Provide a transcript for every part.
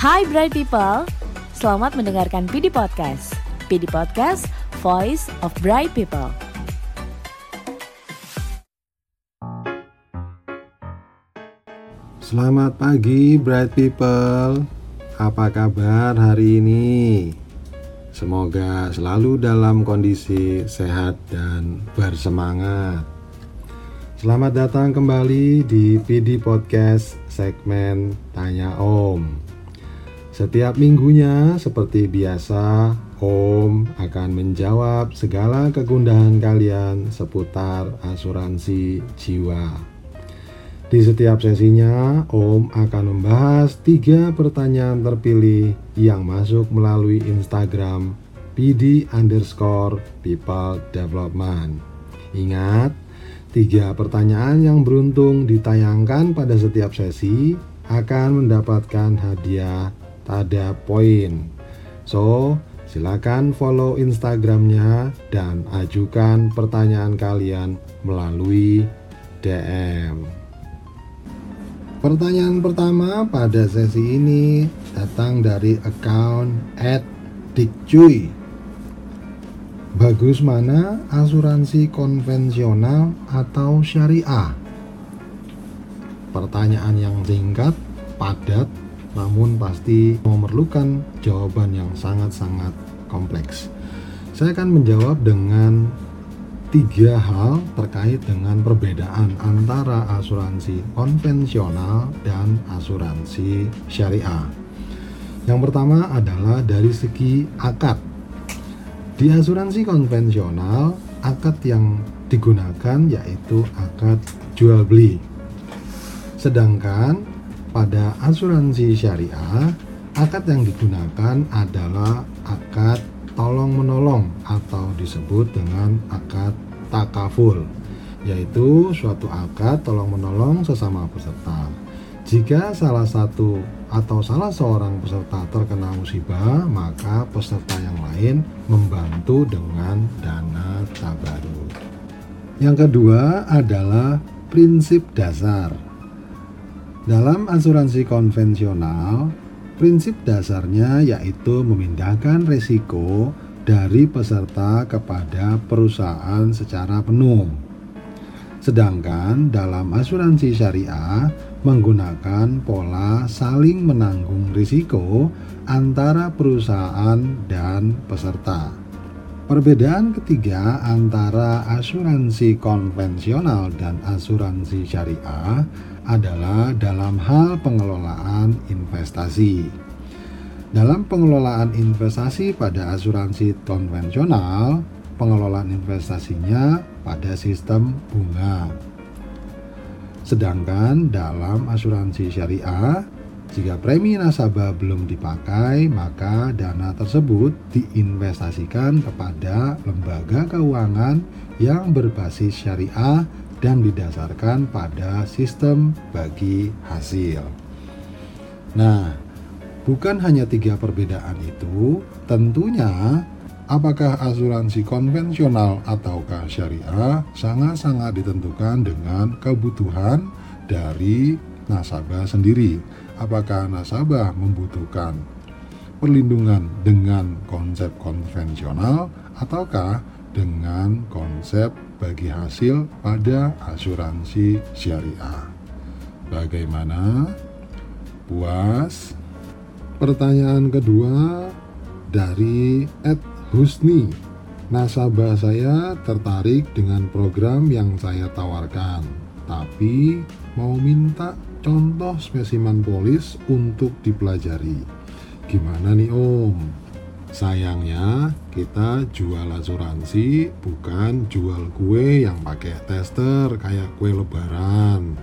Hai Bright People, selamat mendengarkan PD Podcast. PD Podcast, Voice of Bright People. Selamat pagi Bright People Apa kabar hari ini? Semoga selalu dalam kondisi sehat dan bersemangat Selamat datang kembali di PD Podcast segmen Tanya Om Setiap minggunya seperti biasa Om akan menjawab segala kegundahan kalian seputar asuransi jiwa di setiap sesinya, Om akan membahas tiga pertanyaan terpilih yang masuk melalui Instagram PD underscore people development. Ingat, tiga pertanyaan yang beruntung ditayangkan pada setiap sesi akan mendapatkan hadiah tada poin. So, silakan follow Instagramnya dan ajukan pertanyaan kalian melalui DM. Pertanyaan pertama pada sesi ini datang dari account @dikcuy. Bagus mana asuransi konvensional atau syariah? Pertanyaan yang singkat, padat, namun pasti memerlukan jawaban yang sangat-sangat kompleks. Saya akan menjawab dengan tiga hal terkait dengan perbedaan antara asuransi konvensional dan asuransi syariah. Yang pertama adalah dari segi akad. Di asuransi konvensional, akad yang digunakan yaitu akad jual beli. Sedangkan pada asuransi syariah, akad yang digunakan adalah akad tolong menolong atau disebut dengan akad takaful yaitu suatu akad tolong menolong sesama peserta. Jika salah satu atau salah seorang peserta terkena musibah maka peserta yang lain membantu dengan dana tabaruk yang kedua adalah prinsip dasar dalam asuransi konvensional Prinsip dasarnya yaitu memindahkan risiko dari peserta kepada perusahaan secara penuh. Sedangkan dalam asuransi syariah menggunakan pola saling menanggung risiko antara perusahaan dan peserta. Perbedaan ketiga antara asuransi konvensional dan asuransi syariah adalah dalam hal pengelolaan investasi. Dalam pengelolaan investasi pada asuransi konvensional, pengelolaan investasinya pada sistem bunga. Sedangkan dalam asuransi syariah, jika premi nasabah belum dipakai, maka dana tersebut diinvestasikan kepada lembaga keuangan yang berbasis syariah dan didasarkan pada sistem bagi hasil. Nah, bukan hanya tiga perbedaan itu, tentunya apakah asuransi konvensional ataukah syariah sangat-sangat ditentukan dengan kebutuhan dari nasabah sendiri. Apakah nasabah membutuhkan perlindungan dengan konsep konvensional ataukah dengan konsep bagi hasil pada asuransi syariah. Bagaimana? Puas? Pertanyaan kedua dari Ed Husni. Nasabah saya tertarik dengan program yang saya tawarkan, tapi mau minta contoh spesimen polis untuk dipelajari. Gimana nih Om? Sayangnya kita jual asuransi bukan jual kue yang pakai tester kayak kue lebaran.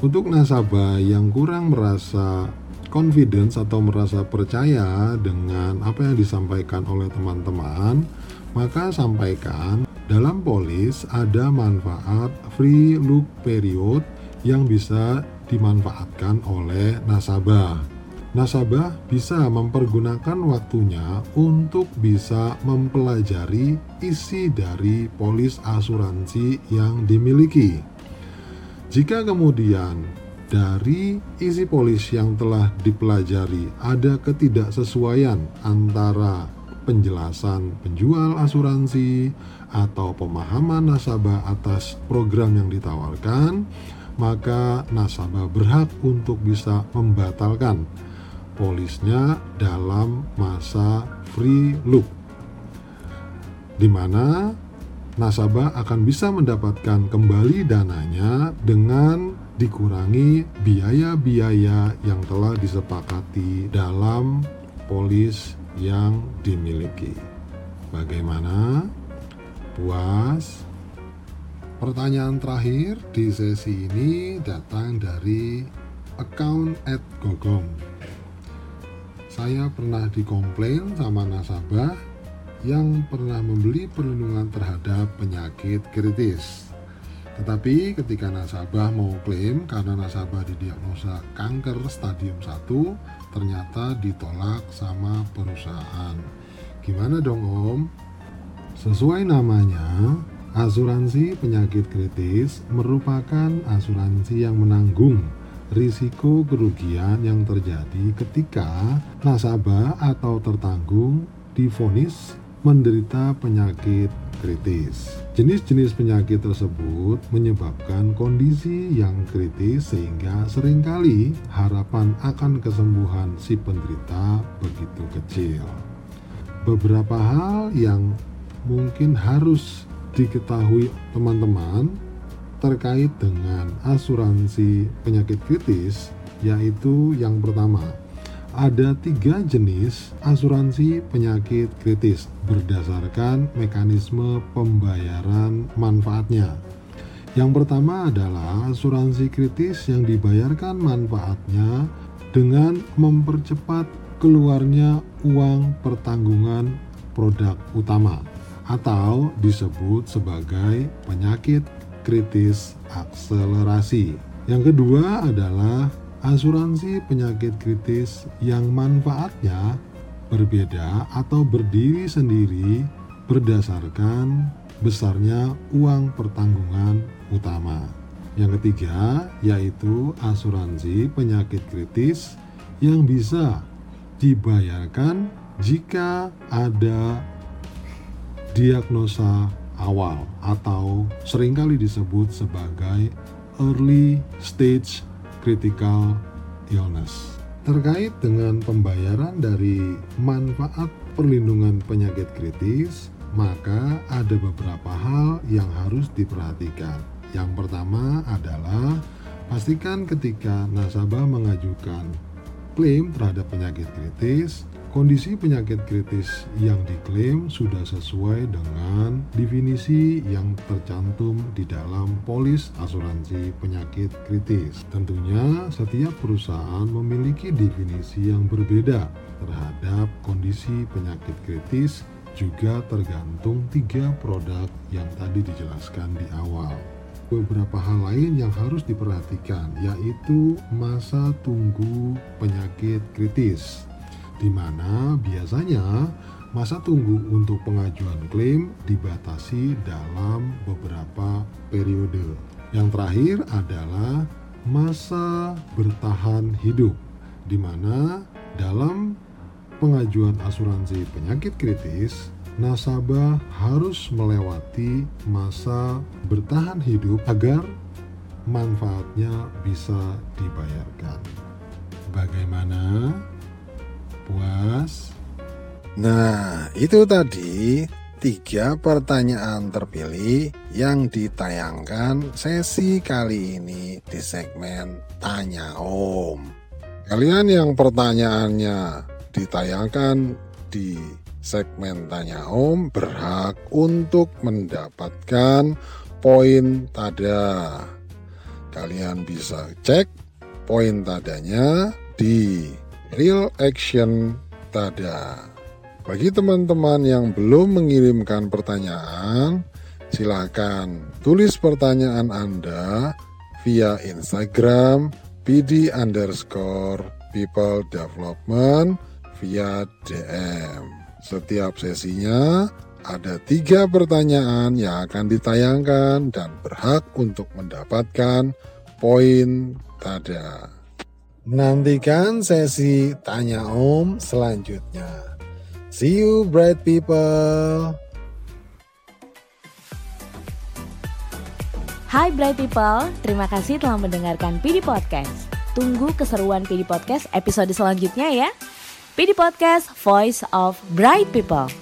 Untuk nasabah yang kurang merasa confidence atau merasa percaya dengan apa yang disampaikan oleh teman-teman, maka sampaikan dalam polis ada manfaat free look period yang bisa dimanfaatkan oleh nasabah nasabah bisa mempergunakan waktunya untuk bisa mempelajari isi dari polis asuransi yang dimiliki. Jika kemudian dari isi polis yang telah dipelajari ada ketidaksesuaian antara penjelasan penjual asuransi atau pemahaman nasabah atas program yang ditawarkan, maka nasabah berhak untuk bisa membatalkan polisnya dalam masa free look di mana nasabah akan bisa mendapatkan kembali dananya dengan dikurangi biaya-biaya yang telah disepakati dalam polis yang dimiliki. Bagaimana? Puas? Pertanyaan terakhir di sesi ini datang dari account at Gogong. Saya pernah dikomplain sama nasabah yang pernah membeli perlindungan terhadap penyakit kritis. Tetapi ketika nasabah mau klaim karena nasabah didiagnosa kanker stadium 1 ternyata ditolak sama perusahaan. Gimana dong Om? Sesuai namanya, asuransi penyakit kritis merupakan asuransi yang menanggung risiko kerugian yang terjadi ketika nasabah atau tertanggung difonis menderita penyakit kritis. Jenis-jenis penyakit tersebut menyebabkan kondisi yang kritis sehingga sering kali harapan akan kesembuhan si penderita begitu kecil. Beberapa hal yang mungkin harus diketahui teman-teman terkait dengan asuransi penyakit kritis yaitu yang pertama ada tiga jenis asuransi penyakit kritis berdasarkan mekanisme pembayaran manfaatnya. Yang pertama adalah asuransi kritis yang dibayarkan manfaatnya dengan mempercepat keluarnya uang pertanggungan produk utama atau disebut sebagai penyakit kritis akselerasi. Yang kedua adalah asuransi penyakit kritis yang manfaatnya berbeda atau berdiri sendiri berdasarkan besarnya uang pertanggungan utama. Yang ketiga yaitu asuransi penyakit kritis yang bisa dibayarkan jika ada diagnosa awal atau sering kali disebut sebagai early stage critical illness. Terkait dengan pembayaran dari manfaat perlindungan penyakit kritis, maka ada beberapa hal yang harus diperhatikan. Yang pertama adalah pastikan ketika nasabah mengajukan klaim terhadap penyakit kritis, Kondisi penyakit kritis yang diklaim sudah sesuai dengan definisi yang tercantum di dalam polis asuransi penyakit kritis. Tentunya, setiap perusahaan memiliki definisi yang berbeda terhadap kondisi penyakit kritis juga tergantung tiga produk yang tadi dijelaskan di awal beberapa hal lain yang harus diperhatikan yaitu masa tunggu penyakit kritis di mana biasanya masa tunggu untuk pengajuan klaim dibatasi dalam beberapa periode. Yang terakhir adalah masa bertahan hidup, di mana dalam pengajuan asuransi penyakit kritis, nasabah harus melewati masa bertahan hidup agar manfaatnya bisa dibayarkan. Bagaimana puas? Nah, itu tadi tiga pertanyaan terpilih yang ditayangkan sesi kali ini di segmen Tanya Om. Kalian yang pertanyaannya ditayangkan di segmen Tanya Om berhak untuk mendapatkan poin tada. Kalian bisa cek poin tadanya di real action tada. Bagi teman-teman yang belum mengirimkan pertanyaan, silakan tulis pertanyaan Anda via Instagram pd underscore people development via DM. Setiap sesinya ada tiga pertanyaan yang akan ditayangkan dan berhak untuk mendapatkan poin tada. Nantikan sesi tanya Om selanjutnya. See you bright people. Hai Bright People, terima kasih telah mendengarkan PD Podcast. Tunggu keseruan PD Podcast episode selanjutnya ya. PD Podcast, Voice of Bright People.